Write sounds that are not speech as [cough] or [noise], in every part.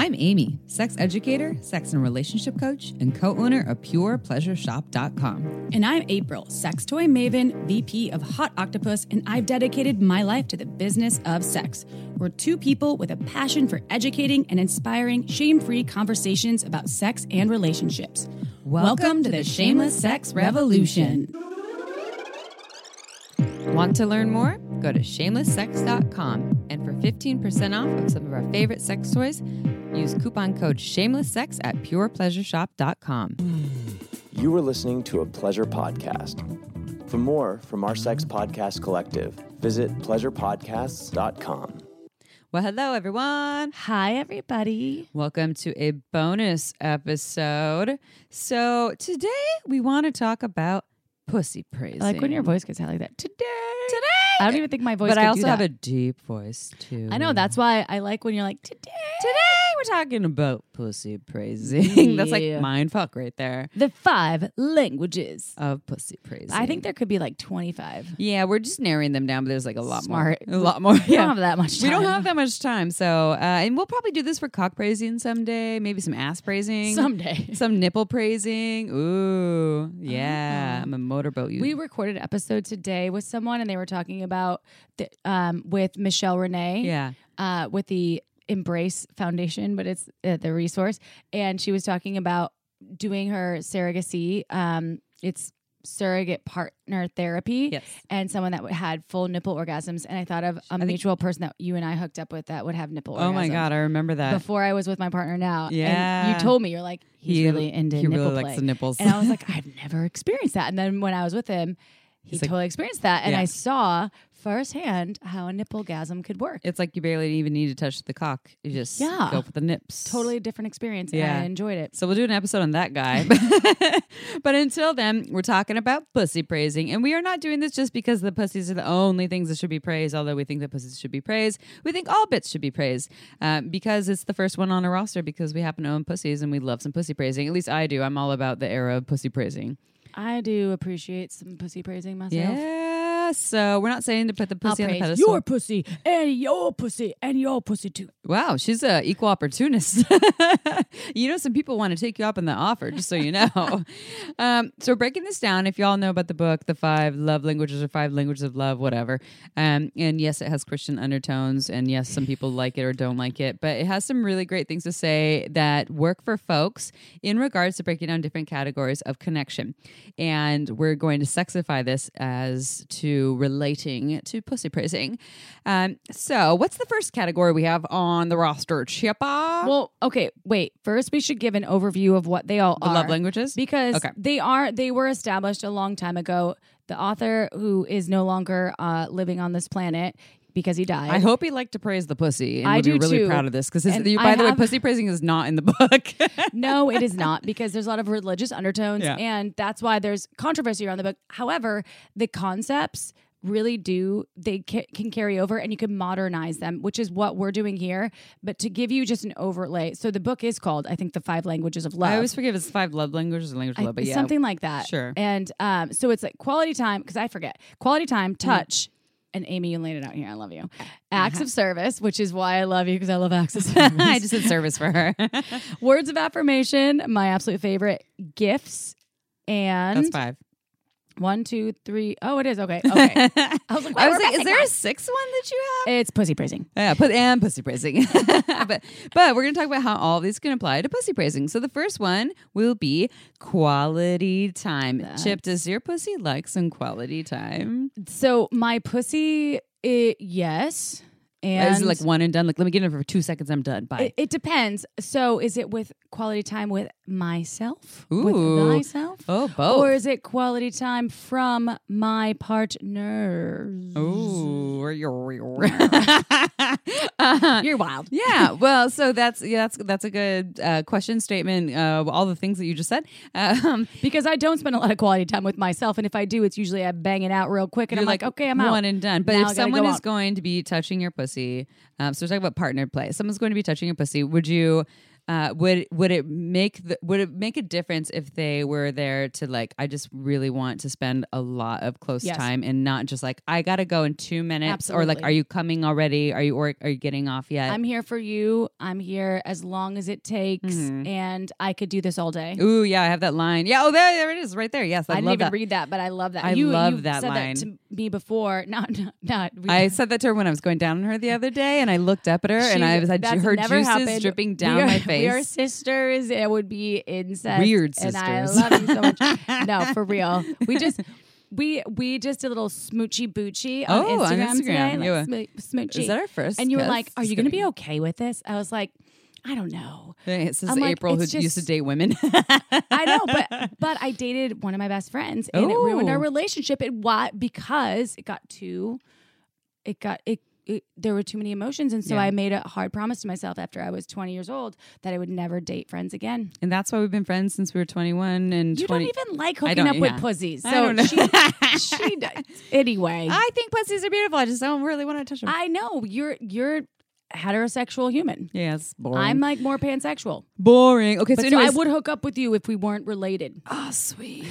I'm Amy, sex educator, sex and relationship coach, and co owner of PurePleasureShop.com. And I'm April, sex toy maven, VP of Hot Octopus, and I've dedicated my life to the business of sex. We're two people with a passion for educating and inspiring shame free conversations about sex and relationships. Welcome, to the Shameless Sex Revolution. Want to learn more? Go to shamelesssex.com and for 15% off of some of our favorite sex toys, use coupon code shamelesssex at purepleasureshop.com. You were listening to a pleasure podcast. For more from our sex podcast collective, visit pleasurepodcasts.com. Well, hello, everyone. Hi, everybody. Welcome to a bonus episode. So, today we want to talk about pussy praising. I like when your voice gets out like that. Today. Today. I don't even think my voice But I also have a deep voice, too. I know. That's why I like when you're like, today. Today we're talking about pussy praising. [laughs] That's like mind fuck right there The five languages. of pussy praising. I think there could be like 25. Yeah, we're just narrowing them down, but there's like a lot Smart. more. A lot more. We Yeah. don't have that much time. We don't have that much time. So, uh, and we'll probably do this for cock praising someday, maybe some ass praising. Someday. Some nipple praising. Ooh, yeah. I'm a motorboat. You. We recorded an episode today with someone, and they were talking about the, um, with Michelle Renee, yeah. uh, with the Embrace Foundation, but it's uh, the resource, and she was talking about doing her surrogacy. Um, it's surrogate partner therapy, Yes. and someone that had full nipple orgasms. And I thought of a think- mutual person that you and I hooked up with that would have nipple. Oh my God, I remember that. Before I was with my partner now, and Yeah. you told me you're like he's He- really into he nipple really play. likes the nipples. And I was [laughs] like, I've never experienced that. And then when I was with him, he He's like- totally experienced that. And Yeah. I saw firsthand how a nipple gasm could work. It's like you barely even need to touch the cock. You just Yeah. go for the nips. totally different experience. Yeah. And I enjoyed it. So we'll do an episode on that guy. [laughs] [laughs] but until then, we're talking about pussy praising. And we are not doing this just because the pussies are the only things that should be praised, although we think that pussies should be praised. We think all bits should be praised um, because it's the first one on a roster because we happen to own pussies and we love some pussy praising. At least I do. I'm all about the era of pussy praising. I do appreciate some pussy praising myself. Yeah. So we're not saying to put the I'll pussy on the praise pedestal. your pussy and your pussy and your pussy too. Wow, she's a equal opportunist. [laughs] you know, some people want to take you up on the offer, just so you know. [laughs] um, so, breaking this down, if y'all know about the book, The Five Love Languages or Five Languages of Love, whatever. Um, and yes, it has Christian undertones. And yes, some people like it or don't like it, but it has some really great things to say that work for folks in regards to breaking down different categories of connection. And we're going to sexify this as to relating to pussy praising. Um, so, what's the first category we have on the roster, Chippa? Well, okay, wait. First, we should give an overview of what they all the are. love languages? because Okay. they are they were established a long time ago. The author who is no longer uh, living on this planet because he died. I hope he liked to praise the pussy. And I do really too. proud of this because, by I the way, pussy praising is not in the [laughs] book. [laughs] no, it is not because there's a lot of religious undertones, Yeah. and that's why there's controversy around the book. However, the concepts really do they ca- can carry over and you can modernize them which is what we're doing here but to give you just an overlay so the book is called i think the five languages of love I always forget if it's five love languages or language of love, but yeah. something like that. Sure. And um, so it's like quality time because I forget quality time, touch. And Amy, you laid it out here. I love you. Acts uh-huh. of service, which is why I love you because I love acts of [laughs] service. I just did service for her. [laughs] Words of affirmation, my absolute favorite. Gifts and That's five. One, two, three. Oh, it is okay. [laughs] Okay. I was like, I was like, is there a sixth one that you have? It's pussy praising. Yeah, put and pussy praising. [laughs] [laughs] but but we're gonna talk about how all these can apply to pussy praising. So the first one will be quality time. Chip, does your pussy like some quality time? So my pussy, it, yes. And is it like one and done? Like, let me get in for two seconds. I'm done. Bye. It, it depends. So, is it with quality time with myself, Ooh. with myself, oh, both. or is it quality time from my partners? Ooh, you're [laughs] uh, You're wild. [laughs] yeah. Well, so that's yeah, that's that's a good uh, question statement. Uh, all the things that you just said. Um, [laughs] Because I don't spend a lot of quality time with myself, and if I do, it's usually I bang it out real quick, and I'm like, okay, I'm out. one and done. But Now if someone go is out. going to be touching your pussy, um, so we're talking about partner play. Someone's going to be touching your pussy. Would you? Uh, would would it make the, would it make a difference if they were there to like I just really want to spend a lot of close Yes. time and not just like I gotta go in two minutes or like are you coming already are you or are you getting off yet? I'm here for you. I'm here as long as it takes, Mhm. and I could do this all day. Ooh yeah I have that line yeah oh there there it is right there yes I, I, didn't even that. read that, but I love that. I you, love you that said line. That to me before. [laughs] Not, not, not I said that to her when I was going down on her the other day, and I looked up at her, and I was her never juices happened. dripping down are- my [laughs] We are face. sisters. It would be incest. Weird sisters. And I love you so much. [laughs] no, for real. We just we we just did a little smoochy boochy on Oh, on Instagram, today. Instagram. Like, Yeah. smoochy. Is that our first? and you were like, "Are you going to be okay with this?" I was like, "I don't know." This is like, April who it's used to date women. [laughs] I know, but [laughs] but I dated one of my best friends, and it ruined our Oh. relationship. It why because it got too, it got it. It there were too many emotions, and so Yeah. I made a hard promise to myself after I was 20 years old that I would never date friends again. and that's why we've been friends since we were 21 and You 20. don't even like hooking up yeah. with pussies, I so don't know. she [laughs] she does. anyway. I, think pussies are beautiful. I just don't really want to touch them. I know you're you're heterosexual human. yeah, it's boring. I'm like more pansexual, boring. Okay, so so I would hook up with you if we weren't related. Oh, sweet.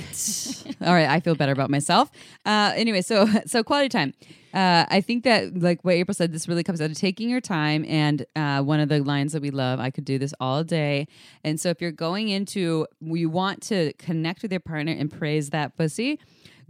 [laughs] All right, I feel better about myself. Uh, anyway, so [laughs] so quality time. Uh, I think that like what April said, this really comes out of taking your time. And uh, one of the lines that we love, I could do this all day. And so if you're going into, you want to connect with your partner and praise that pussy.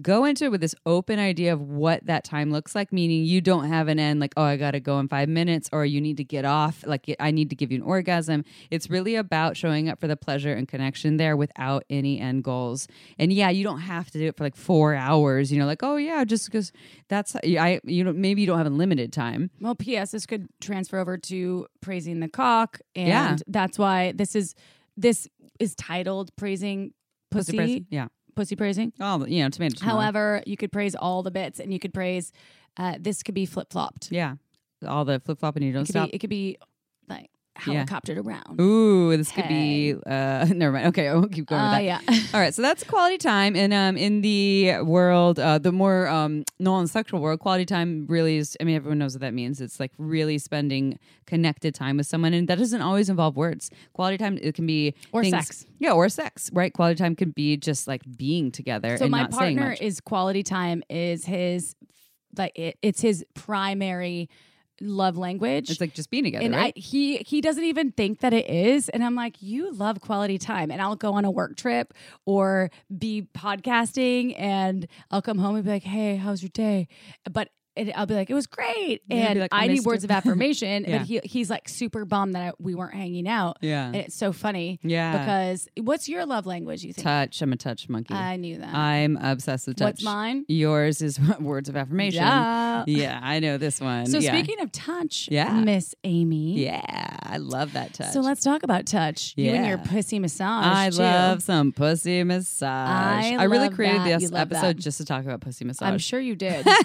Go into it with this open idea of what that time looks like, meaning you don't have an end like, oh, I got to go in five minutes, or you need to get off, like I need to give you an orgasm. It's really about showing up for the pleasure and connection there without any end goals. And yeah, you don't have to do it for like four hours. You know, like oh yeah, just because that's I you know maybe you don't have unlimited time. Well, P.S. This could transfer over to praising the cock, and Yeah. that's why this is this is titled praising pussy, Pussy pussy, praising. Oh, you know, tomato. tomato. However, you could praise all the bits, and you could praise uh, this could be flip flopped. yeah, all the flip flopping you don't It could stop. be it could be like Yeah. helicoptered around. Ooh, this could be. Uh, [laughs] never mind. Okay, I won't keep going with Uh, that. yeah. [laughs] All right, so that's quality time, and um, in the world, uh, the more um, non-sexual world, quality time really is. I mean, everyone knows what that means. It's like really spending connected time with someone, and that doesn't always involve words. Quality time it can be Or things- sex. yeah, or sex. Right? Quality time can be just like being together So and my not saying partner is quality time is his like it, it's his primary love language. It's like just being together, and right? I, he he doesn't even think that it is and i'm like you love quality time and i'll go on a work trip or be podcasting and i'll come home and be like hey how's your day but it, I'll be like, it was great, Yeah, and like, I I need words of [laughs] affirmation. Yeah. But he he's like super bummed that I, we weren't hanging out. yeah, And it's so funny yeah. because what's your love language? You think? touch. I'm a touch monkey. I knew that. I'm obsessed with touch. What's mine? Yours is [laughs] words of affirmation. Yeah. Yeah, I know this one. So yeah. speaking of touch, Yeah. Miss Amy. Yeah, I love that touch. So let's talk about touch. You and your pussy massage. I too. love some pussy massage. I really love created that. this episode that. just to talk about pussy massage. I'm sure you did. [laughs]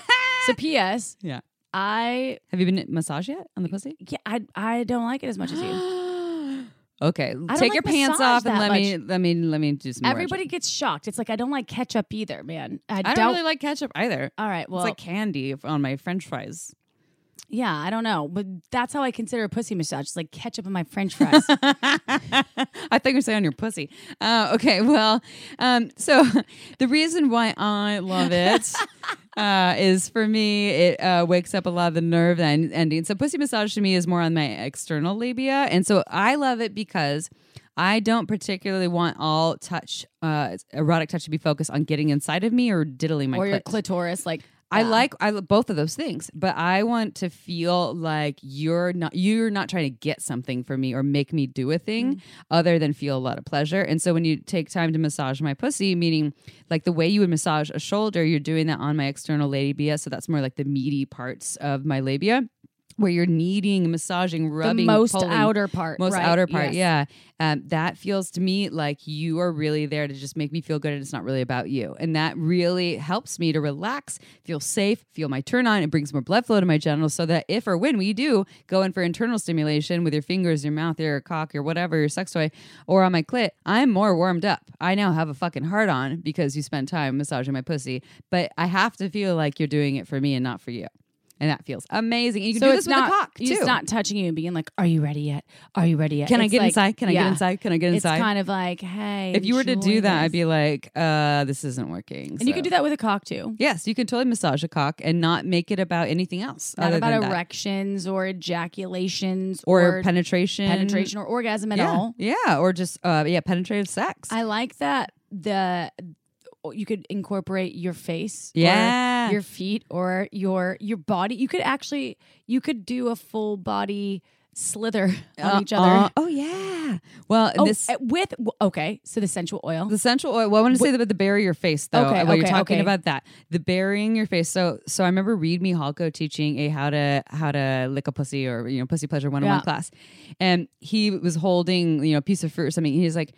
so [laughs] P.S. Yeah. I Have you been massaged yet on the pussy? yeah I I don't like it as much as you. [gasps] okay, don't take like your pants massage off and that let me let me let me do some. more Everybody gets shocked. It's like I don't like ketchup either, man. I, I don't, don't. really like ketchup either. all right, well, it's like candy on my French fries. yeah, I don't know, but that's how I consider a pussy massage. It's like ketchup on my French fries. [laughs] I think you're saying on your pussy. Uh, okay, well, um, so [laughs] the reason why I love it uh, is for me, it uh, wakes up a lot of the nerve en- endings. So pussy massage to me is more on my external labia, and so I love it because. I don't particularly want all touch, uh, erotic touch to be focused on getting inside of me or diddling my or your clit. clitoris, like I like I both of those things, but I want to feel like you're not you're not trying to get something from me or make me do a thing mm-hmm. other than feel a lot of pleasure. And so when you take time to massage my pussy, meaning like the way you would massage a shoulder, you're doing that on my external labia, so that's more like the meaty parts of my labia. Where you're kneading, massaging, rubbing, the most pulling outer part, most right, outer part yes. yeah. Um, that feels to me like you are really there to just make me feel good and it's not really about you. And that really helps me to relax feel safe feel my turn on. It brings more blood flow to my genitals so that if or when we do go in for internal stimulation with your fingers your mouth your cock or whatever your sex toy or on my clit i'm more warmed up. I now have a fucking heart on because you spent time massaging my pussy but i have to feel like you're doing it for me and not for you and that feels amazing. And you can so do it's this with not a cock it's too. not touching you and being like, "Are you ready yet? Are you ready yet?" Can I get like- inside? Can I get inside? Can I get inside?" It's kind of like, "Hey." if you were to do that, I'd be like, uh, this isn't working. And you could do that with a cock too. Yes, you can totally massage a cock and not make it about anything else. Not about than that. erections or ejaculations or, or, penetration, penetration or orgasm at yeah. all. Yeah, or just uh, yeah, penetrative sex. I like that the you could incorporate your face, or Yeah. your feet, or your your body. You could actually you could do a full body slither on Uh, each other. uh, oh yeah. Well, oh, this uh, with okay, so the sensual oil. the central oil. Well, I want to say about the bury your face though. Okay, while you're talking okay. about that, the burying your face. So, so I remember Reid Mihalko teaching a how to how to lick a pussy or you know pussy pleasure one on one class, and he was holding you know a piece of fruit or something. He's like.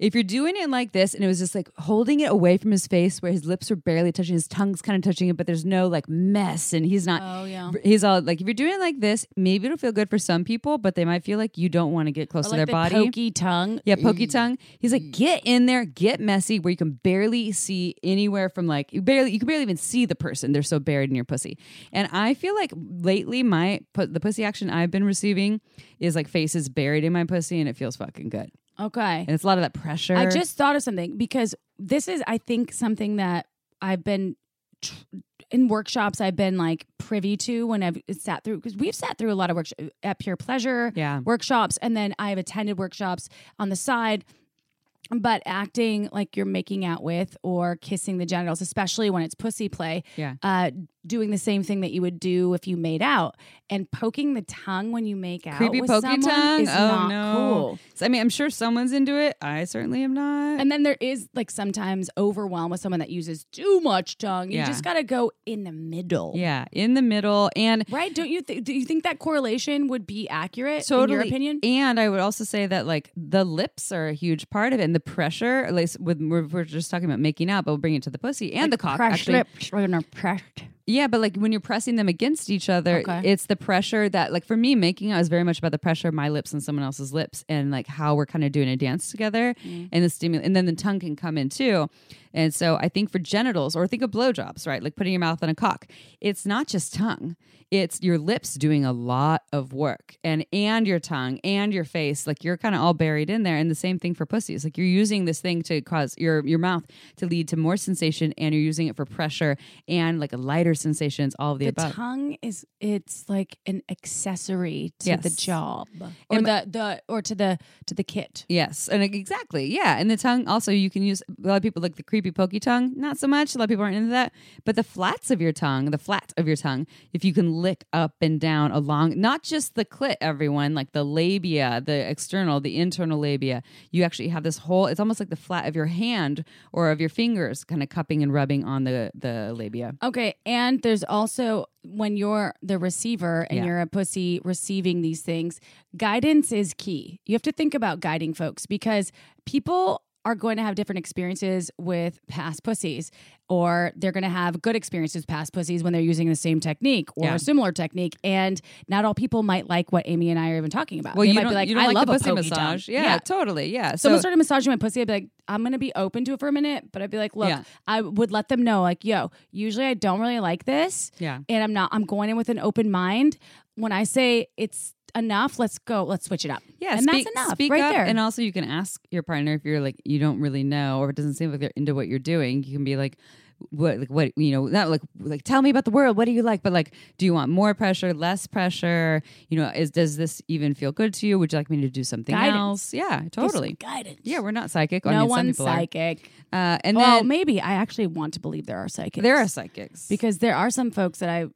If you're doing it like this, and it was just like holding it away from his face, where his lips are barely touching, his tongue's kind of touching it, but there's no like mess, and he's not. Oh yeah. He's all like, if you're doing it like this, maybe it'll feel good for some people, but they might feel like you don't want to get close Or to like their the body. pokey tongue. Yeah, pokey mm. tongue. He's like, get in there, get messy, where you can barely see anywhere from like you barely you can barely even see the person. They're so buried in your pussy. And I feel like lately my the pussy action I've been receiving is like faces buried in my pussy, and it feels fucking good. Okay. And it's a lot of that pressure. I just thought of something because this is, I think, something that I've been tr- in workshops. I've been like privy to when I've sat through because we've sat through a lot of workshops uh, at Pure Pleasure yeah. workshops, and then I've attended workshops on the side. But acting like you're making out with or kissing the genitals, especially when it's pussy play, Yeah. uh, doing the same thing that you would do if you made out, and poking the tongue when you make out Creepy with pokey someone tongue. is oh not no. cool. So, I mean, I'm sure someone's into it. I certainly am not. And then there is like sometimes overwhelm with someone that uses too much tongue. You Yeah. just got to go in the middle. yeah, in the middle. And Right? Don't you th- do you think that correlation would be accurate totally in your opinion? And I would also say that like the lips are a huge part of it, and the pressure. At least with we're, we're just talking about making out, but we'll bring it to the pussy and the cock. Pressed Actually, lips when they're pressed. Yeah, but like when you're pressing them against each other, Okay. it's the pressure that like for me making out is very much about the pressure of my lips and someone else's lips, and like how we're kind of doing a dance together, Mm. and the stimulus, and then the tongue can come in too. And so I think for genitals, or think of blowjobs, right? Like putting your mouth on a cock. It's not just tongue; it's your lips doing a lot of work, and and your tongue and your face. Like you're kind of all buried in there. And the same thing for pussies. Like you're using this thing to cause your your mouth to lead to more sensation, and you're using it for pressure and like a lighter sensations. All of the, The above. tongue is it's like an accessory to the job or And- the the or to the to the kit. Yes, and exactly, yeah. And the tongue also you can use. A lot of people like the creepy pokey tongue, not so much. A lot of people aren't into that. But the flats of your tongue, the flat of your tongue, if you can lick up and down along, not just the clit, everyone, like the labia, the external, the internal labia. You actually have this whole. It's almost like the flat of your hand or of your fingers, kind of cupping and rubbing on the the labia. Okay, and there's also when you're the receiver and Yeah. you're a pussy receiving these things, guidance is key. You have to think about guiding folks because people are going to have different experiences with past pussies or they're going to have good experiences with past pussies when they're using the same technique or Yeah. a similar technique and not all people might like what Amy and I are even talking about. Well, they you might be like I like love the a pussy massage. Yeah, totally. Yeah. So, Someone so, started massaging my pussy, I'd be like, I'm gonna be open to it for a minute, but I'd be like, look, Yeah. I would let them know, like, yo, usually I don't really like this, yeah. and I'm not. I'm going in with an open mind. When I say it's enough, let's go, let's switch it up. Yeah, and speak, that's enough, Speak right up, there. and also you can ask your partner if you're like you don't really know, or it doesn't seem like they're into what you're doing. You can be like, "What, like, what, you know, not like, like, tell me about the world. What do you like?" But like, do you want more pressure, less pressure? You know, is does this even feel good to you? Would you like me to do something Guidance. else? Yeah, totally. guidance. Yeah, we're not psychic. I no mean, one's psychic. Uh, and well, then maybe I actually want to believe there are psychics. there are psychics because there are some folks that I,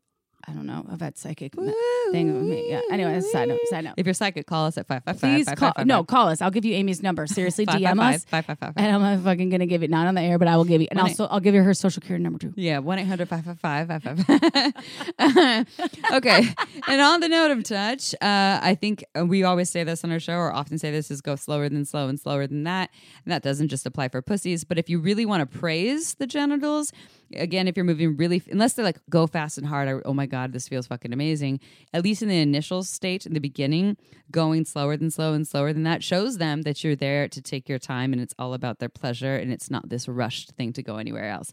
I don't know, have had psychic me- thing with me. Yeah. Anyway, side note. Side note. If you're psychic, call us at five five five. Please call. No, call us. I'll give you Amy's number. [laughs] Seriously, DM us. Five five five. And I'm fucking gonna give it not on the air, but I will give you, and One also I'll give you her social security number too. Yeah, 1 800 555 [laughs] Okay. And on the note of touch, uh, I think we always say this on our show, or often say this is go slower than slow and slower than that. And that doesn't just apply for pussies. But if you really want to praise the genitals, again, if you're moving really, unless they're like go fast and hard, I, oh my God, this feels fucking amazing. At least in the initial state, in the beginning, going slower than slow and slower than that shows them that you're there to take your time and it's all about their pleasure and it's not this rushed thing to go anywhere else.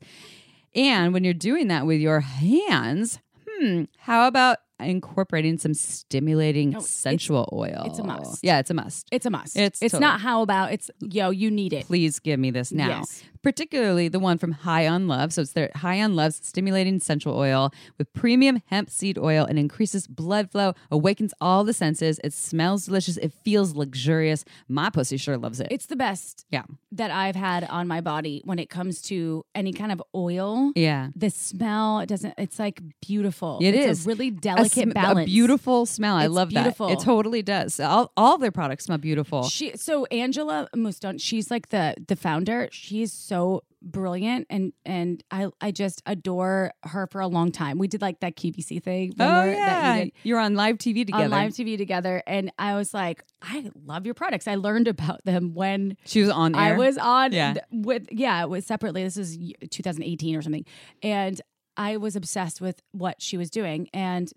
And when you're doing that with your hands, hmm, how about incorporating some stimulating it's- sensual oil? it's a must. Yeah, it's a must. It's a must. It's it's totally- not how about. It's yo. You need it. Please give me this now. Yes. Particularly the one from High on Love. So it's their High on Love's stimulating sensual oil with premium hemp seed oil and increases blood flow, awakens all the senses. It smells delicious. It feels luxurious. My pussy sure loves it. It's the best yeah. that I've had on my body when it comes to any kind of oil. Yeah. The smell it doesn't. It's like beautiful. It it's is. a really A delicate sm- balance. A beautiful smell. I love beautiful. that. It totally does. All, all their products smell beautiful. She so Angela Muston, she's like the the founder. She's so brilliant and and I I just adore her for a long time. We did like that QVC thing. oh, yeah. That you You're on live TV together. on live TV together, and I was like, I love your products. I learned about them when she was on air. I was on Yeah. th- with yeah, it was separately. This is 2018 or something, and I was obsessed with what she was doing. And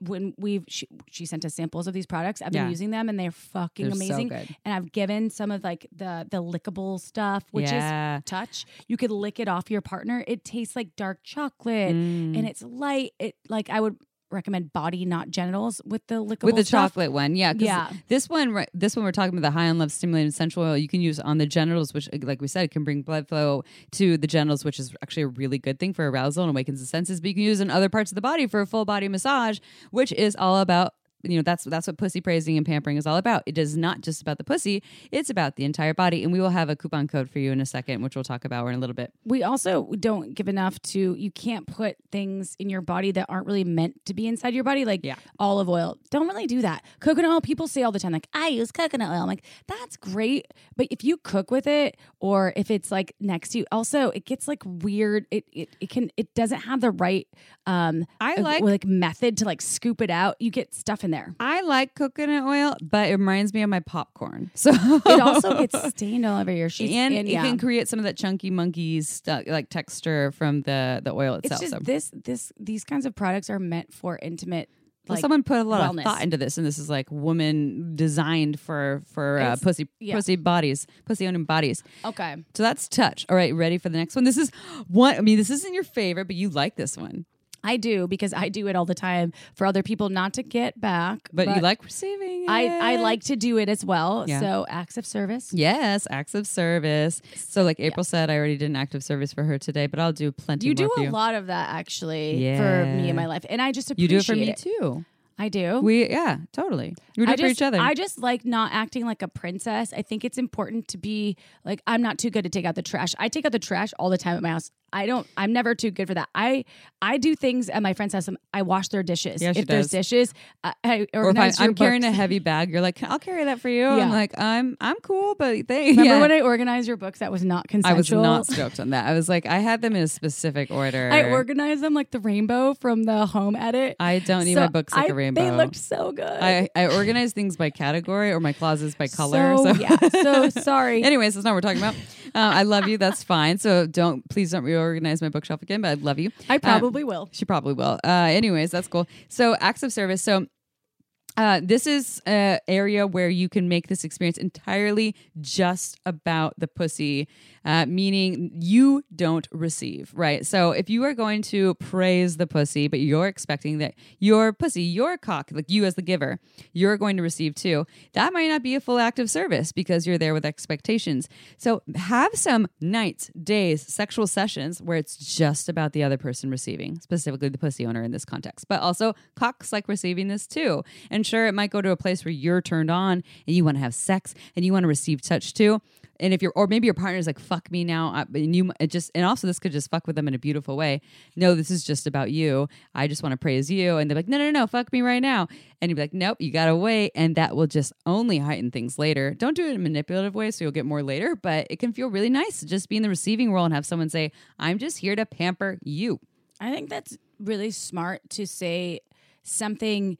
when we've she, she sent us samples of these products, I've been Yeah. using them, and they're fucking They're so amazing. good. And I've given some of like the the lickable stuff, which Yeah. is touch. You could lick it off your partner. It tastes like dark chocolate, Mm. and it's light. It like I would recommend body, not genitals, with the lickable with the stuff. chocolate one, Yeah, Yeah. This one, right- this one, we're talking about the high on love stimulated sensual oil. You can use on the genitals, which, like we said, can bring blood flow to the genitals, which is actually a really good thing for arousal and awakens the senses. But you can use it in other parts of the body for a full body massage, which is all about. You know that's that's what pussy praising and pampering is all about. It is not just about the pussy; it's about the entire body. And we will have a coupon code for you in a second, which we'll talk about in a little bit. we also don't give enough to you can't put things in your body that aren't really meant to be inside your body like Yeah. olive oil don't really do that coconut oil people say all the time like i use coconut oil i'm like that's great but if you cook with it or if it's like next to you also it gets like weird it it, it can it doesn't have the right um I like- like method to like scoop it out you get stuff in there I like coconut oil, but it reminds me of my popcorn. [laughs] So it also gets stained all over your sheets and, and it yeah. can create some of that chunky monkey stuff, like texture from the the oil it's itself. just so. this this these kinds of products are meant for intimate Well, someone put a lot wellness. of thought into this, and this is like woman designed for for uh, pussy yeah. pussy bodies, pussy owning bodies. okay So that's touch. All right, ready for the next one? This is [gasps] one. I mean, this isn't your favorite, but you like this one, I do because I do it all the time for other people not to get back. but, you like receiving. I, I like to do it as well. Yeah. So acts of service. Yes, acts of service. So, like April said, I already did an act of service for her today, but I'll do plenty You do a you. lot of that actually for me Yeah. in my life, and I just appreciate You do it for me too. I do. We yeah, totally. We do I it for just, each other. I just like not acting like a princess. I think it's important to be like I'm not too good to take out the trash. I take out the trash all the time at my house. I don't. I'm never too good for that. I I do things at my friend's house. I wash their dishes. Yeah, she if there's dishes, I, I or if I, organize I'm carrying a heavy bag, you're like, I'll carry that for you. I'm like, I'm I'm cool, but they [laughs] Remember [laughs] yeah. when I organized your books? That was not consensual. I was not stoked on that. I was like, I had them in a specific order. I organized them like the rainbow from the home edit. I don't need So my books like I- a rainbow. They looked so good. I, I organize things by category or my closets by color. So, So, yeah. So [laughs] sorry. Anyways, that's not what we're talking about. Uh, I love you. That's fine. So don't please don't reorganize my bookshelf again. But I love you. I Um, probably will. She probably will. Uh, anyways, that's cool. So acts of service. So uh, this is an area where you can make this experience entirely just about the pussy, uh, meaning you don't receive, right? So if you are going to praise the pussy, but you're expecting that your pussy, your cock, like you as the giver, you're going to receive too, that might not be a full act of service because you're there with expectations. So have some nights, days, sexual sessions where it's just about the other person receiving, specifically the pussy owner in this context. But also, cocks like receiving this too. And sure, it might go to a place where you're turned on and you want to have sex and you want to receive touch too. And if you're, or maybe your partner's like, fuck me now. And you just, and also this could just fuck with them in a beautiful way. No, this is just about you. I just want to praise you. And they're like, no, no, no, fuck me right now. And you'd be like, nope, you got to wait. And that will just only heighten things later. Don't do it in a manipulative way so you'll get more later, but it can feel really nice to just be in the receiving role and have someone say, I'm just here to pamper you. I think that's really smart to say something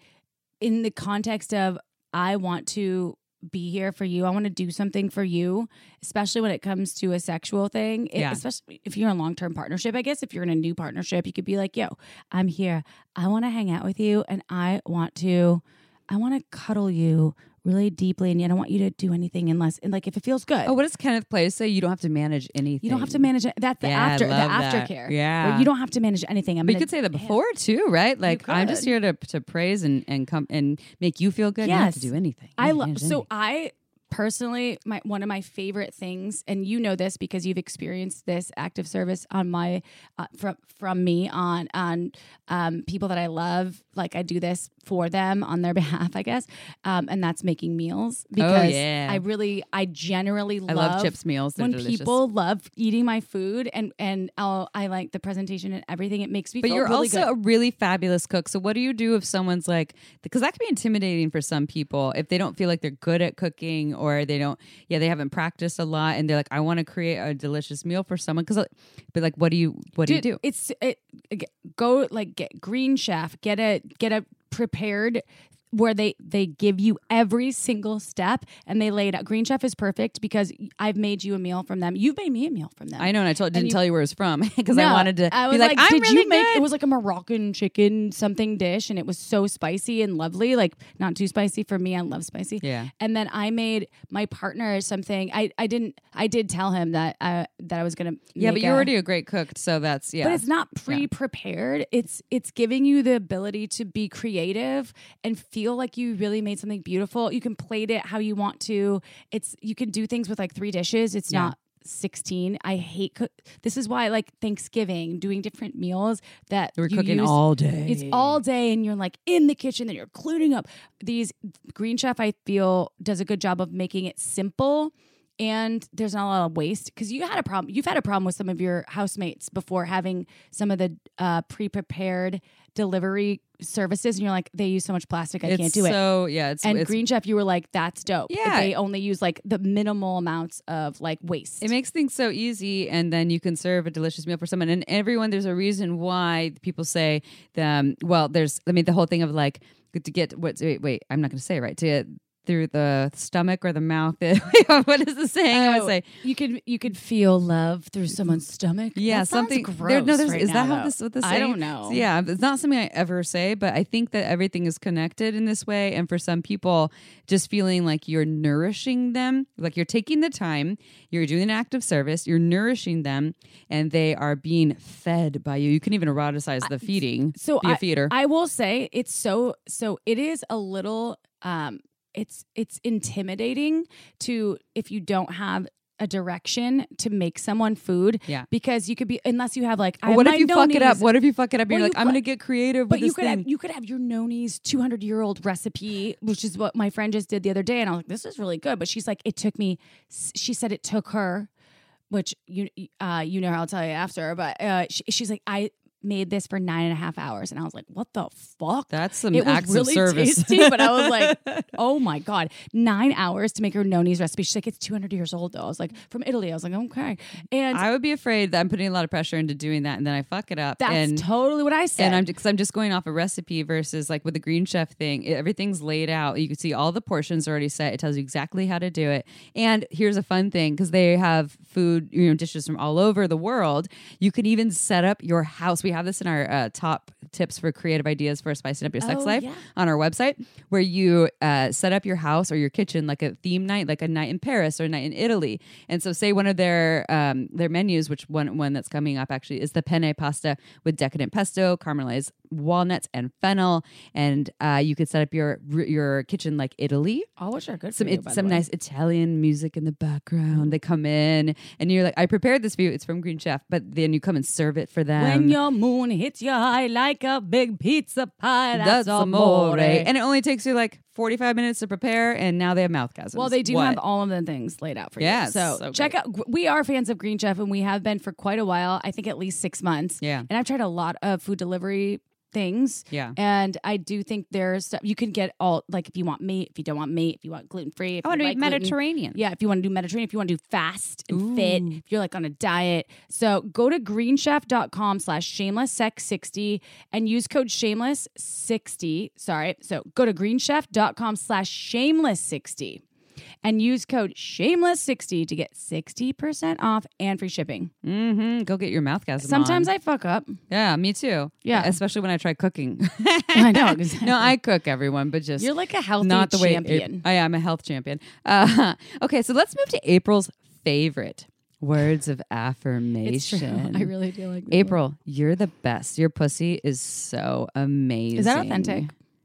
in the context of I want to be here for you. I want to do something for you, especially when it comes to a sexual thing. It- Yeah. Especially if you're in a long term partnership. I guess if you're in a new partnership, you could be like, yo, I'm here. I want to hang out with you and I want to. I want to cuddle you really deeply, and I don't want you to do anything unless and like if it feels good. Oh, what does Kenneth Play say? You don't have to manage anything. you don't have to manage it. That's the Yeah, after the that. aftercare. where Yeah. you don't have to manage anything. I'm But gonna- could say that before too, right? Like I'm just here to to praise and and come and make you feel good. You don't have to Yes. do anything. You I love so anything. I personally my one of my favorite things and you know this because you've experienced this active service on my uh, from from me on on um, people that I love like I do this for them on their [laughs] behalf I guess um, and that's making meals because Oh, yeah. I really I generally I love chips meals. They're when delicious. people love eating my food and and I'll, I like the presentation and everything it makes me But you're really also good. a really fabulous cook. So what do you do if someone's like because that can be intimidating for some people if they don't feel like they're good at cooking or they don't yeah, they haven't practiced a lot and they're like I want to create a delicious meal for someone cuz but like what do you what do you do? It's it, go like get Green Chef, get a get a prepared where they they give you every single step and they lay it out. Green Chef is perfect because I've made you a meal from them. You've made me a meal from them. I know and I told, didn't you- tell you where it's from [laughs] because I wanted to I be was like, I'm did really you make? good. It was like a Moroccan chicken something dish, and it was so spicy and lovely. Like not too spicy for me. I love spicy. Yeah. And then I made my partner something. I I didn't. I did tell him that uh, that I was gonna. yeah, make but you're a- already a great cook, so that's yeah. but it's not pre-prepared. It's it's giving you the ability to be creative and feel like you really made something beautiful. You can plate it how you want to. It's you can do things with like three dishes. It's Yeah. not 16. I hate cook. This is why I like Thanksgiving, doing different meals that We're you cooking use- all day. It's all day and you're like in the kitchen and you're cleaning up. These Green Chef I feel does a good job of making it simple and there's not a lot of waste because you had a problem you've had a problem with some of your housemates before having some of the uh, pre-prepared delivery services and you're like they use so much plastic I It's can't do it. So yeah, it's And it's, Green Chef, you were like, "That's dope." Yeah. they only use like the minimal amounts of like waste. It makes things so easy, and then you can serve a delicious meal for someone. And everyone, there's a reason why people say, um, well, there's, I mean, the whole thing of like to get what? Wait, wait I'm not going to say it right to get through the stomach or the mouth. [laughs] what is the saying? I would Oh, say, you could you could feel love through someone's stomach. yeah, something. Gross there- no, right is that how though. this what the I don't know. Yeah, it's not something I ever say, but I think that everything is connected in this way. And for some people, just feeling like you're nourishing them, like you're taking the time, you're doing an act of service, you're nourishing them, and they are being fed by you. You can even eroticize the feeding. So be a I, feeder. I will say it's so so it is a little um it's it's intimidating to if you don't have a direction to make someone food. Yeah. Because you could be unless you have like I what if you fuck it up? What if you fuck it up? and Well, you're you like, I'm gonna get creative But with you this could thing. have you could have your noni's 200 year old recipe, which is what my friend just did the other day, and I was like, "This is really good." But she's like, "It took me." She said it took her, which you uh you know I'll tell you after, but uh she, she's like, "I made this for nine and a half hours," and I was like, "What the fuck?" That's some it was acts really of service. tasty, but I was like, [laughs] "Oh my god, nine hours to make her noni's recipe." She's like, "It's 200 years old though." I was like, "From Italy." I was like, "Okay," and I would be afraid that I'm putting a lot of pressure into doing that, and then I fuck it up. that's and totally what I said. And I'm because I'm just going off a recipe versus like with the Green Chef thing, everything's laid out. You can see all the portions already set. It tells you exactly how to do it. And here's a fun thing because they have food, you know, dishes from all over the world. You can even set up your house. We have this in our uh, top tips for creative ideas for spicing up your sex Oh, life yeah. on our website, where you uh, set up your house or your kitchen like a theme night, like a night in Paris or a night in Italy. And so, say one of their um, their menus, which one one that's coming up actually is the penne pasta with decadent pesto, caramelized walnuts, and fennel. And uh, you could set up your your kitchen like Italy. all which are good Some for you, the some nice Italian music in the background. They come in, and you're like, I prepared this for you. It's from Green Chef, but then you come and serve it for them. When your moon hits your eye like a big pizza pie, that's, That's amore. amore. And it only takes you like 45 minutes to prepare, and now they have mouth gasms. well, they do What? have all of the things laid out for Yes, you. So, so check great. out. We are fans of Green Chef, and we have been for quite a while. I think at least six months. Yeah. And I've tried a lot of food delivery things. Yeah. And I do think there's stuff you can get all like if you want meat, if you don't want meat, if you want gluten free, if I want to like eat gluten. Mediterranean. Yeah, if you want to do Mediterranean, if you want to do fast and fit, if you're like on a diet. So go to greenchef.com slash shameless sex 60 and use code shameless 60. Sorry. So go to greenchef.com slash shameless 60 and use code shameless60 to get 60% off and free shipping. Mm-hmm. Go get your mouth gas. Sometimes I fuck up. Yeah, me too. Yeah. especially when I try cooking. [laughs] I know, [laughs] exactly. no, I cook everyone, but just You're like a healthy not the way. champion. I am a health champion. Uh, [laughs] okay, so let's move to April's favorite words of it's true. affirmation. I really do like. April, you're the best. Your pussy is so amazing. Is that authentic?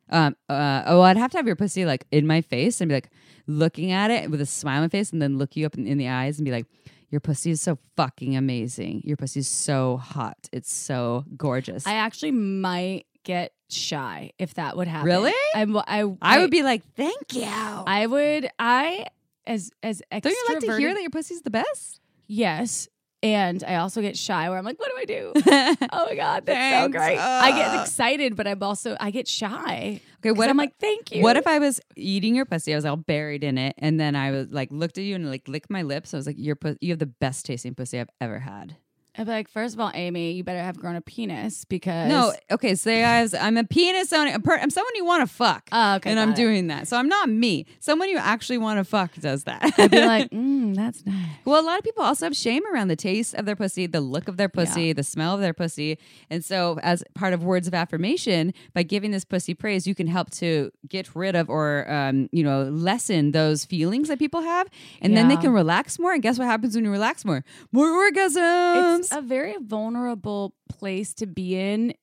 Um. Uh. Oh, I'd have to have your pussy like in my face and be like looking at it with a smile on my face, and then look you up in, in the eyes and be like, "Your pussy is so fucking amazing. Your pussy is so hot. It's so gorgeous." I actually might get shy if that would happen. Really? I'm, I, I would be like, "Thank you." I would. I as as extroverted. Don't you like to hear that your pussy's the best? Yes. And I also get shy where I'm like, what do I do? [laughs] oh my God, that's so great. I Uh. get excited, but I'm also, I get shy. Okay, what I'm like, thank you. What if I was eating your pussy? I was all buried in it, and then I was like looked at you and like licked my lips. I was like, "Your pu- you have the best tasting pussy I've ever had." I'd be like, first of all, Amy, you better have grown a penis because. No, okay. Say I was, I'm a penis owning. a per- I'm someone you want to fuck. Oh, okay, and I'm got it. doing that. So I'm not me. Someone you actually want to fuck does that. I'd be like, [laughs] mm, that's nice. well, a lot of people also have shame around the taste of their pussy, the look of their pussy, the smell of their pussy. And so, as part of words of affirmation, by giving this pussy praise, you can help to get rid of or, um, you know, lessen those feelings that people have. And then they Yeah. can relax more. And guess what happens when you relax more? More orgasms. A very vulnerable place to be in,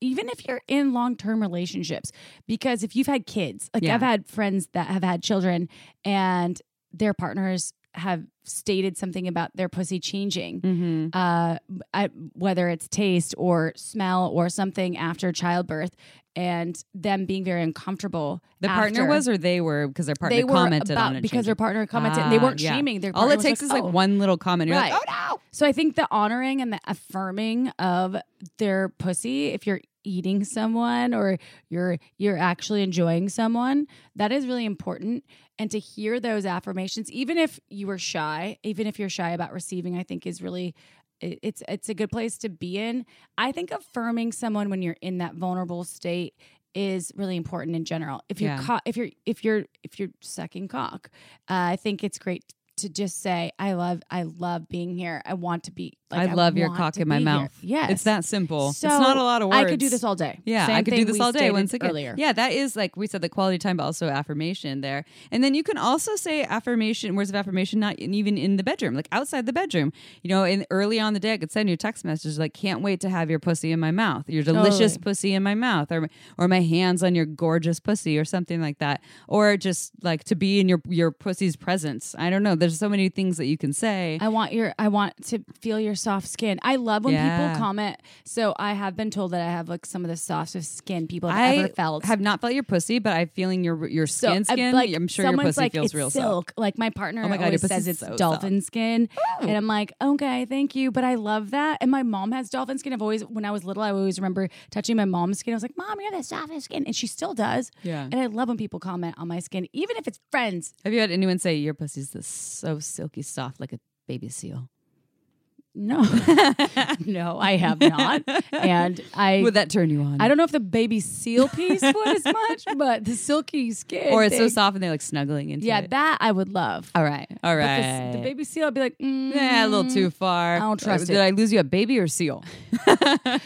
even if you're in long term relationships. Because if you've had kids, like Yeah. I've had friends that have had children and their partners have stated something about their pussy changing, Mhm. uh, I, whether it's taste or smell or something after childbirth, and them being very uncomfortable. The partner was, or they were, because their partner they were commented about on it. because their partner commented and they Ah, weren't yeah. shaming. Their All partner it was takes is like "Oh." one little comment. You're Right. like, oh no. So I think the honoring and the affirming of their pussy, if you're eating someone or you're you're actually enjoying someone, that is really important. And to hear those affirmations, even if you were shy, even if you're shy about receiving, I think is really it- it's it's a good place to be in. I think affirming someone when you're in that vulnerable state is really important in general. If you're Yeah. co- if you're if you're if you're sucking cock, uh, I think it's great to just say I love I love being here. I want to be. Like, I love your cock in my be here. mouth. Yes, It's that simple. So it's not a lot of words. I could do this all day. Yeah, Same I could do this all day once again. earlier. Yeah, that is like we said the quality time, but also affirmation there. And then you can also say affirmation, words of affirmation, not in- even in the bedroom, like outside the bedroom. You know, in early on the day, I could send you a text message like, "Can't wait to have your pussy in my mouth, your delicious Totally. pussy in my mouth, or or my hands on your gorgeous pussy, or something like that, or just like to be in your your pussy's presence. I don't know. There's so many things that you can say. I want your I want to feel your soft skin. I love when Yeah. people comment. So I have been told that I have like some of the softest skin people have I ever felt. have not felt your pussy, but I'm feeling your your So, skin. I- Skin. like, I'm sure your someone's pussy like, feels it's real soft. silk. Like my partner Oh my God, always says it's so dolphin skin, Oh. and I'm like, okay, thank you, but I love that. And my mom has dolphin skin. I've always, when I was little, I always remember touching my mom's skin. I was like, mom, you have the softest skin, and she still does. Yeah. And I love when people comment on my skin, even if it's friends. Have you had anyone say your pussy's this so silky soft like a baby seal? No, [laughs] no, I have not. And I Would that turn you on? I don't know if the baby seal piece would as much, [laughs] but the silky skin. Or it's so soft and they're like snuggling into Yeah, it. that I would love. All right, all right. But the, the baby seal, I'd be like, mm, Yeah, a little too far. I don't trust Did it. I lose you a baby or seal? [laughs]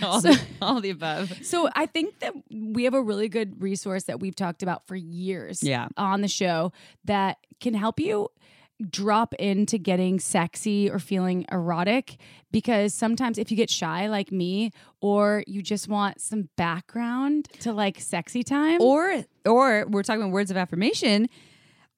all, the, all the above. So I think that we have a really good resource that we've talked about for years Yeah. on the show that can help you drop into getting sexy or feeling erotic because sometimes if you get shy like me or you just want some background to like sexy time Or, or we're talking about words of affirmation.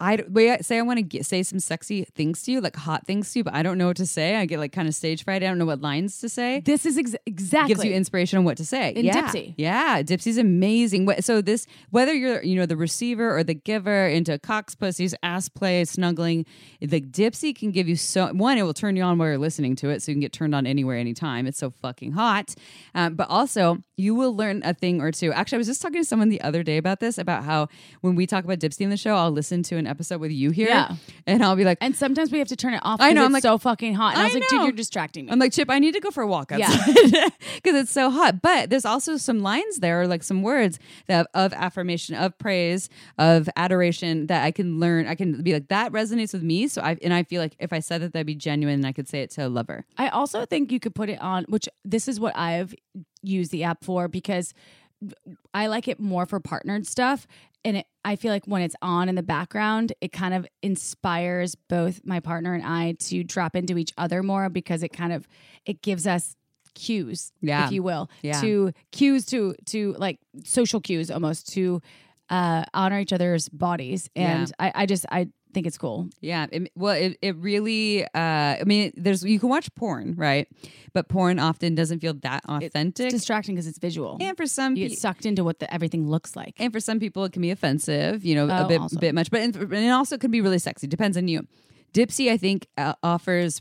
I say I want to get, say some sexy things to you, like hot things to you, but I don't know what to say. I get like kind of stage fright. I don't know what lines to say. this is ex- exactly gives you inspiration on what to say. In yeah. Dipsea. Yeah, Dipsea's amazing. So this whether you're you know the receiver or the giver into cocks pussies, ass play, snuggling, the Dipsea can give you so one, it will turn you on while you're listening to it, so you can get turned on anywhere, anytime. It's so fucking hot. Um, but also you will learn a thing or two. Actually, I was just talking to someone the other day about this, about how when we talk about Dipsea in the show, I'll listen to an episode with you here. Yeah. And I'll be like, And sometimes we have to turn it off. I know, I'm like- so fucking hot. And I, I was like, dude, you're distracting me. I'm like, Chip, I need to go for a walk Yeah. outside [laughs] because it's so hot. But there's also some lines there, like some words that of affirmation, of praise, of adoration that I can learn. I can be like, that resonates with me. So I and I feel like if I said that, that'd be genuine, and I could say it to a lover. I also think you could put it on, which this is what I've used the app for because I like it more for partnered stuff. And it, I feel like when it's on in the background, it kind of inspires both my partner and I to drop into each other more because it kind of it gives us cues, Yeah. if you will, Yeah. to cues to to like social cues almost to uh, honor each other's bodies. And I, I just I think it's cool. Yeah. It, well, it, it really, uh, I mean, there's, you can watch porn, right? But porn often doesn't feel that authentic. It's distracting because it's visual. and for some you get sucked into what the, everything looks like. and for some people it can be offensive you know a Oh, bit also. bit much but and it also can be really sexy depends on you Dipsea i think uh, offers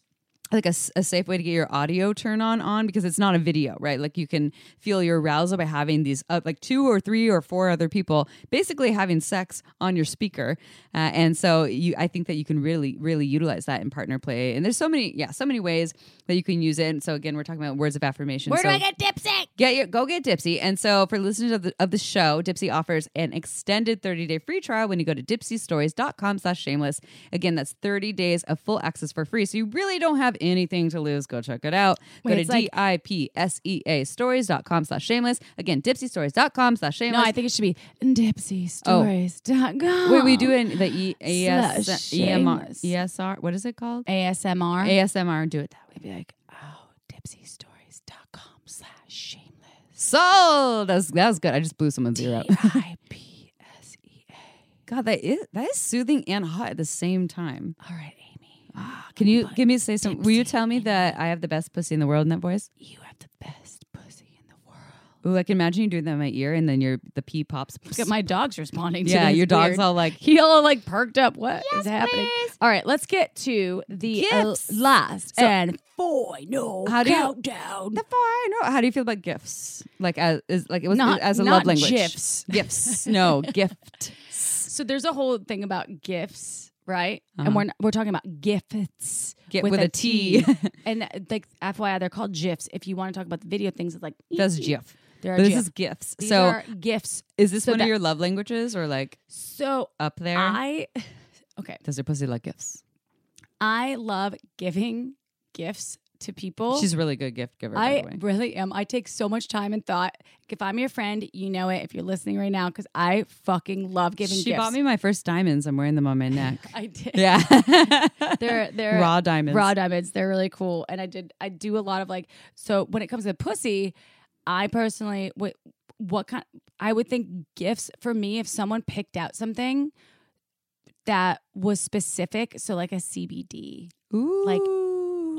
like a, a, safe way to get your audio turn on on because it's not a video right? Like you can feel your arousal by having these uh, like two or three or four other people basically having sex on your speaker. Uh, and so you i think that you can really really utilize that in partner play. And there's so many yeah so many ways that you can use it. And so again we're talking about words of affirmation. Where so do I get Dipsea? Get your go get Dipsea. And so for listeners of the of the show, Dipsea offers an extended 30-day free trial when you go to dipseastories.com slash shameless. Again, that's 30 days of full access for free. So you really don't have anything to lose. Go check it out. Wait, go to like- D-I-P-S-E-A stories.com slash shameless. Again, dipseastories.com slash shameless. No. I think it should be dipseastories.com. Oh, wait, we do in the E A S EMR. ESR. What is it called? ASMR. ASMR. Do it that way. Be like, oh, slash shameless. Sold. That's that was good. I just blew someone's ear out. D-I-P-S-E-A. God, that is that is soothing and hot at the same time. All right, Amy. Ah, can you give me say some? Will you tell me that I have the best pussy in the world in that voice? You have the best pussy in the world. Ooh, I can imagine you doing that in my ear, and then your the pee pops. Look at my dog's responding to yeah, this. your dog's Weird. all like, [laughs] He all like perked up. What is Yes, happening? please. All right, let's get to the uh, Gifts. last So- and final How do you- countdown. the know. How do you feel about gifts? Like as is like it was Not- as a not love language. gifs. Gifts. No [laughs] gift. So there's a whole thing about gifts, right? Uh-huh. And we're we're talking about gifts Get with a T. [laughs] and uh, like FYI, they're called gifs. If you want to talk about the video things, it's like That's GIF. There are this is gifts. These so gifts. is this so one that- of your love languages or like So up there? I, [sighs] okay, Does your pussy like gifts? I love giving gifts to people. She's a really good gift giver. by I the way. really am. I take so much time and thought. If I'm your friend, you know it. If you're listening right now, because I fucking love giving She gifts. bought me my first diamonds. I'm wearing them on my [laughs] neck. I did. yeah. [laughs] They're they're Raw diamonds. raw diamonds. They're really cool, and I did I do a lot of like. So when it comes to pussy, I personally what what kind I would think gifts for me if someone picked out something that was specific. So like a CBD Ooh. like,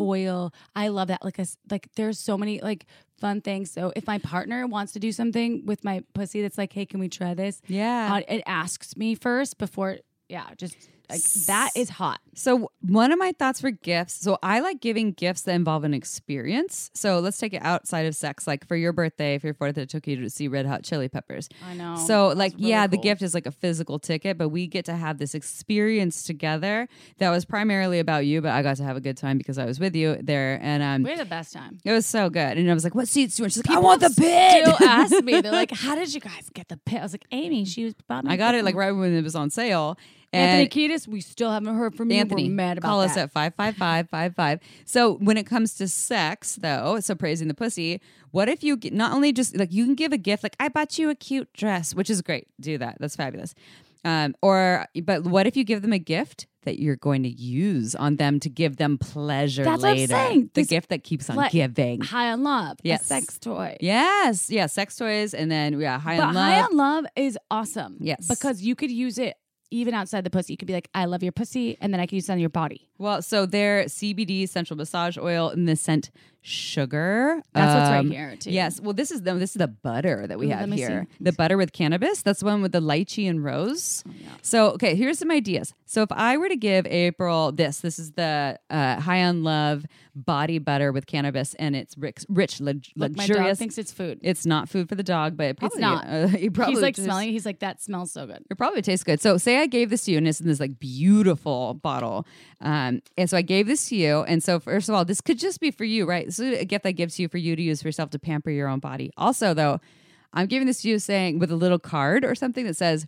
oil. I love that. Like a like there's so many like fun things. So if my partner wants to do something with my pussy that's like, hey, can we try this? yeah. Uh, it asks me first before. Yeah, just like that is hot. So one of my thoughts for gifts. So I like giving gifts that involve an experience. So let's take it outside of sex. Like for your birthday, for your fourth, I took you to see Red Hot Chili Peppers. I know. So like really yeah, the gift is like a physical ticket, but we get to have this experience together that was primarily about you, but I got to have a good time because I was with you there, and um, We had the best time. it was so good. And I was like, "What seats do you want?" She's like, "I want the pit." Still ask me. They're like, [laughs] "How did you guys get the pit?" I was like, "Amy, she was me got it like right when it was on sale. Anthony And Kiedis. We still haven't heard from you. Anthony, We're mad about call that. us at 55555. So when it comes to sex, though, so praising the pussy, what if you not only just like you can give a gift, like I bought you a cute dress, which is great. Do that. That's fabulous. Um, or, but what if you give them a gift that you're going to use on them to give them pleasure That's what I'm later? saying. The This- gift that keeps on Like, giving. High on love. Yes. Sex toy. Yes. Yeah. Sex toys. And then, yeah, high but on love. high on love is awesome. Yes. Because you could use it even outside the pussy. You could be like, I love your pussy, and then I can use it on your body. Well, so their CBD essential massage oil in the scent sugar. That's what's right Um, here, too. Yes. Well, this is the this is the butter that we Ooh, have here. see. The butter with cannabis. That's the one with the lychee and rose. Oh, So okay, here's some ideas. So if I were to give April this, this is the uh, High on Love body butter with cannabis, and it's rich, rich lux- Look, my dog thinks it's food. it's not food for the dog, but it probably, it's not. Uh, [laughs] it probably He's like tastes- smelling. it. He's like, that smells so good. It probably tastes good. So say I gave this to you and it's in this like beautiful bottle. Um, and so I gave this to you. And so first of all, this could just be for you, right? This is a gift that gives you for you to use for yourself to pamper your own body. Also though, I'm giving this to you saying with a little card or something that says,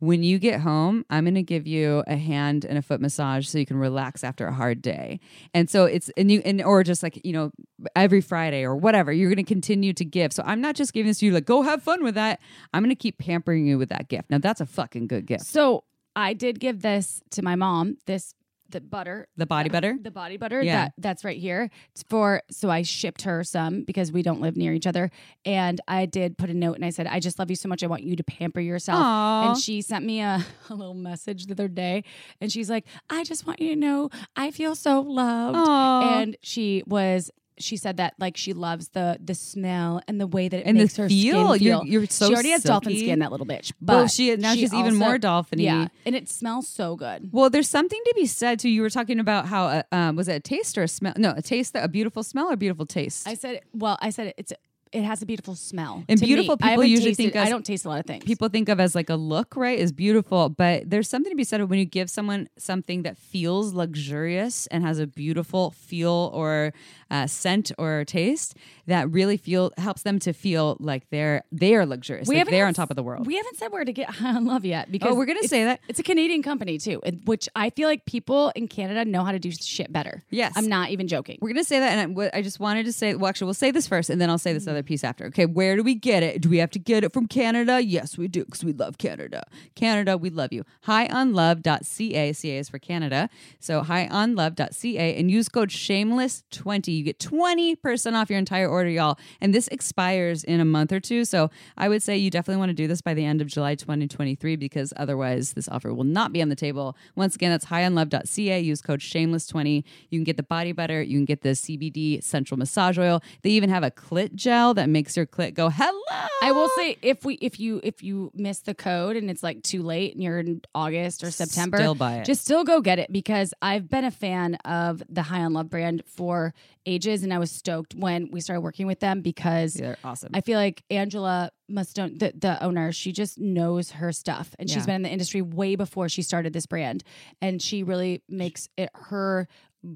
when you get home, I'm going to give you a hand and a foot massage so you can relax after a hard day. And so it's and you and or just like, you know, every Friday or whatever, you're going to continue to give. So I'm not just giving this to you like go have fun with that. I'm going to keep pampering you with that gift. Now that's a fucking good gift. So I did give this to my mom. This the butter, The body uh, butter? the body butter. Yeah. That that's right here. It's for so I shipped her some because we don't live near each other, and I did put a note and I said, "I just love you so much. I want you to pamper yourself." Aw. And she sent me a, [laughs] a little message the other day, and she's like, "I just want you to know I feel so loved." Aw. And she was. She said that like she loves the the smell and the way that it And the makes her feel. skin You're- you're so she already has dolphin skin, that little bitch. But Well, she- now she's even more dolphin-y. Yeah, and it smells so good. Well, there's something to be said too. You were talking about how uh, um, was it a taste or a smell? No, a taste, a beautiful smell or beautiful taste. I said, well, I said it's it has a beautiful smell. And beautiful me. People usually tasted- think as- I don't taste a lot of things. People think of as like a look, right? Is beautiful, but there's something to be said when you give someone something that feels luxurious and has a beautiful feel or uh, scent or taste that really feel helps them to feel like they're they are luxurious, like haven't they're on top of the world. We haven't said where to get high [laughs] on love yet because Oh, we're gonna say that. it's a Canadian company too, which I feel like people in Canada know how to do shit better. Yes. I'm not even joking. We're gonna say that, and I, what I just wanted to say. Well, actually, we'll say this first, and then I'll say this other piece after. Okay, where do we get it? Do we have to get it from Canada? Yes, we do, because we love Canada. Canada, we love you. Highonlove.ca. CA is for Canada. So highonlove.ca, and use code Shameless20. You get twenty percent off your entire order, y'all. And this expires in a month or two. So I would say you definitely want to do this by the end of July 2023, because otherwise this offer will not be on the table. Once again, that's highonlove.ca. Use code Shameless20. You can get the body butter. You can get the CBD central massage oil. They even have a clit gel that makes your clit go hello. I will say if we if you if you miss the code and it's like too late and you're in August or September, Still buy it. Just still go get it because I've been a fan of the High on Love brand for ages, and I was stoked when we started working with them because They're awesome. I feel like Angela must don't the, the owner. She just knows her stuff, and she's been in the industry way before she started this brand, and she really makes it her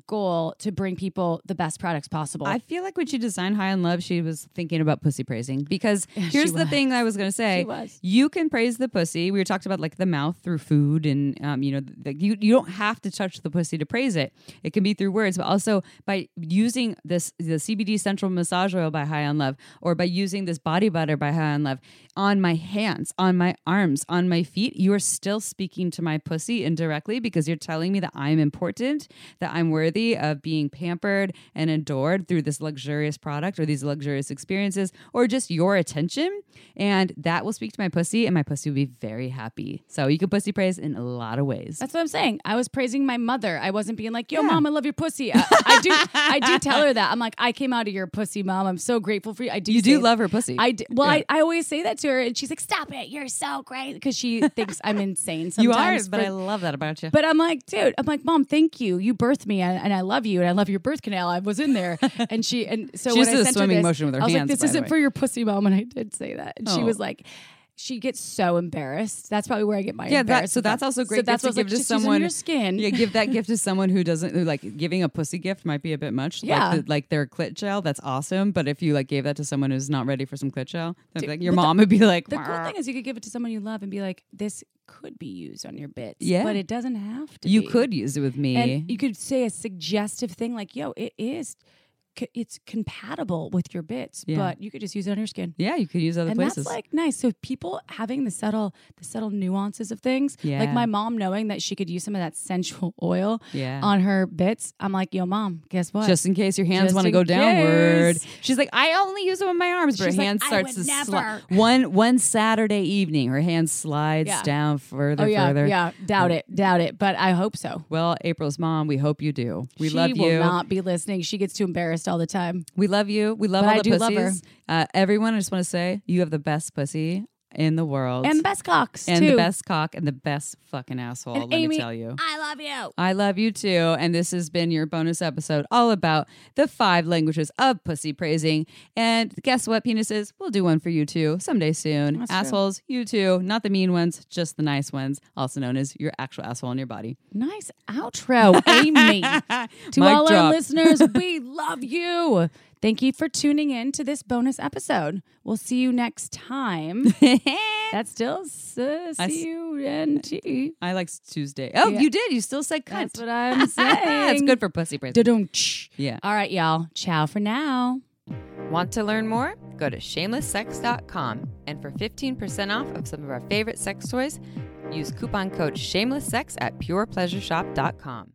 goal to bring people the best products possible. I feel like when she designed High on Love, she was thinking about pussy praising because [laughs] here's the thing I was going to say. She was. You can praise the pussy. We were talking about like the mouth through food and, um, you know, the, you, you don't have to touch the pussy to praise it. It can be through words, but also by using this, the CBD Central Massage Oil by High on Love or by using this body butter by High on Love on my hands, on my arms, on my feet, you are still speaking to my pussy indirectly because you're telling me that I'm important, that I'm worthy of being pampered and adored through this luxurious product or these luxurious experiences or just your attention. And that will speak to my pussy, and my pussy will be very happy. So you can pussy praise in a lot of ways. That's what I'm saying. I was praising my mother. I wasn't being like, "Yo, Yeah. mom, I love your pussy." I, I do. I do tell her that. I'm like, I came out of your pussy, mom. I'm so grateful for you. I do. You do that. love her pussy. I do. Well, Yeah. I, I always say that to her, and she's like, "Stop it! You're so great," because she thinks I'm insane. Sometimes, [laughs] you are, but for- I love that about you. But I'm like, dude, I'm like, mom, thank you. You birthed me, and, and I love you, and I love your birth canal. I was in there, [laughs] and she and so She when I sent her this, motion with her I was hands, like, this isn't for your pussy, mom, and I did say that, and she Oh. was like. She gets so embarrassed. That's probably where I get my embarrassment. yeah, that, so that's that. also So great. that's gift what to give like, to someone. your skin. Yeah, give that gift to [laughs] someone who doesn't like giving a pussy gift might be a bit much. Yeah. like, the, like their clit gel. That's awesome. But if you like gave that to someone who's not ready for some clit gel, Dude, like your but the- mom would be like, The cool thing is, you could give it to someone you love and be like, "This could be used on your bits, Yeah. but it doesn't have to. you be. could use it with me. and you could say a suggestive thing like, "Yo, it is it's compatible with your bits, Yeah. but you could just use it on your skin. Yeah, you could use other and places. that's like nice. So people having the subtle, the subtle nuances of things. Yeah. Like my mom knowing that she could use some of that sensual [laughs] oil Yeah. on her bits. I'm like, yo, mom, guess what? just in case your hands want to go downward. She's like, I only use them on my arms, but She's her like, hand "I starts to never." slide. One one Saturday evening, her hand slides Yeah. down further, oh yeah, further. yeah. Doubt it, doubt it. But I hope so. Well, April's mom, we hope you do. We she love you. She will not be listening. She gets too embarrassed all the time. We love you. We love But all I the do love pussies. Uh, everyone, I just want to say you have the best pussy in the world. And the best cocks and too. the best cock and the best fucking asshole. And let Amy, me tell you. I love you. I love you too. And this has been your bonus episode all about the five languages of pussy praising. And guess what, penises? We'll do one for you too someday soon. That's true. Assholes, you too. Not the mean ones, just the nice ones, also known as your actual asshole in your body. Nice outro, Amy. [laughs] to Mic all our listeners, we love you. [laughs] Thank you for tuning in to this bonus episode. We'll see you next time. [laughs] That's still s- uh, I s- C-U-N-T. I like Tuesday. Oh, Yeah. you did. You still said cunt. That's what I'm [laughs] saying. That's good for pussy praising. Da-dum-tsh. Yeah. All right, y'all. Ciao for now. Want to learn more? Go to shamelesssex.com and for 15% off of some of our favorite sex toys, use coupon code shamelesssex at purepleasureshop.com.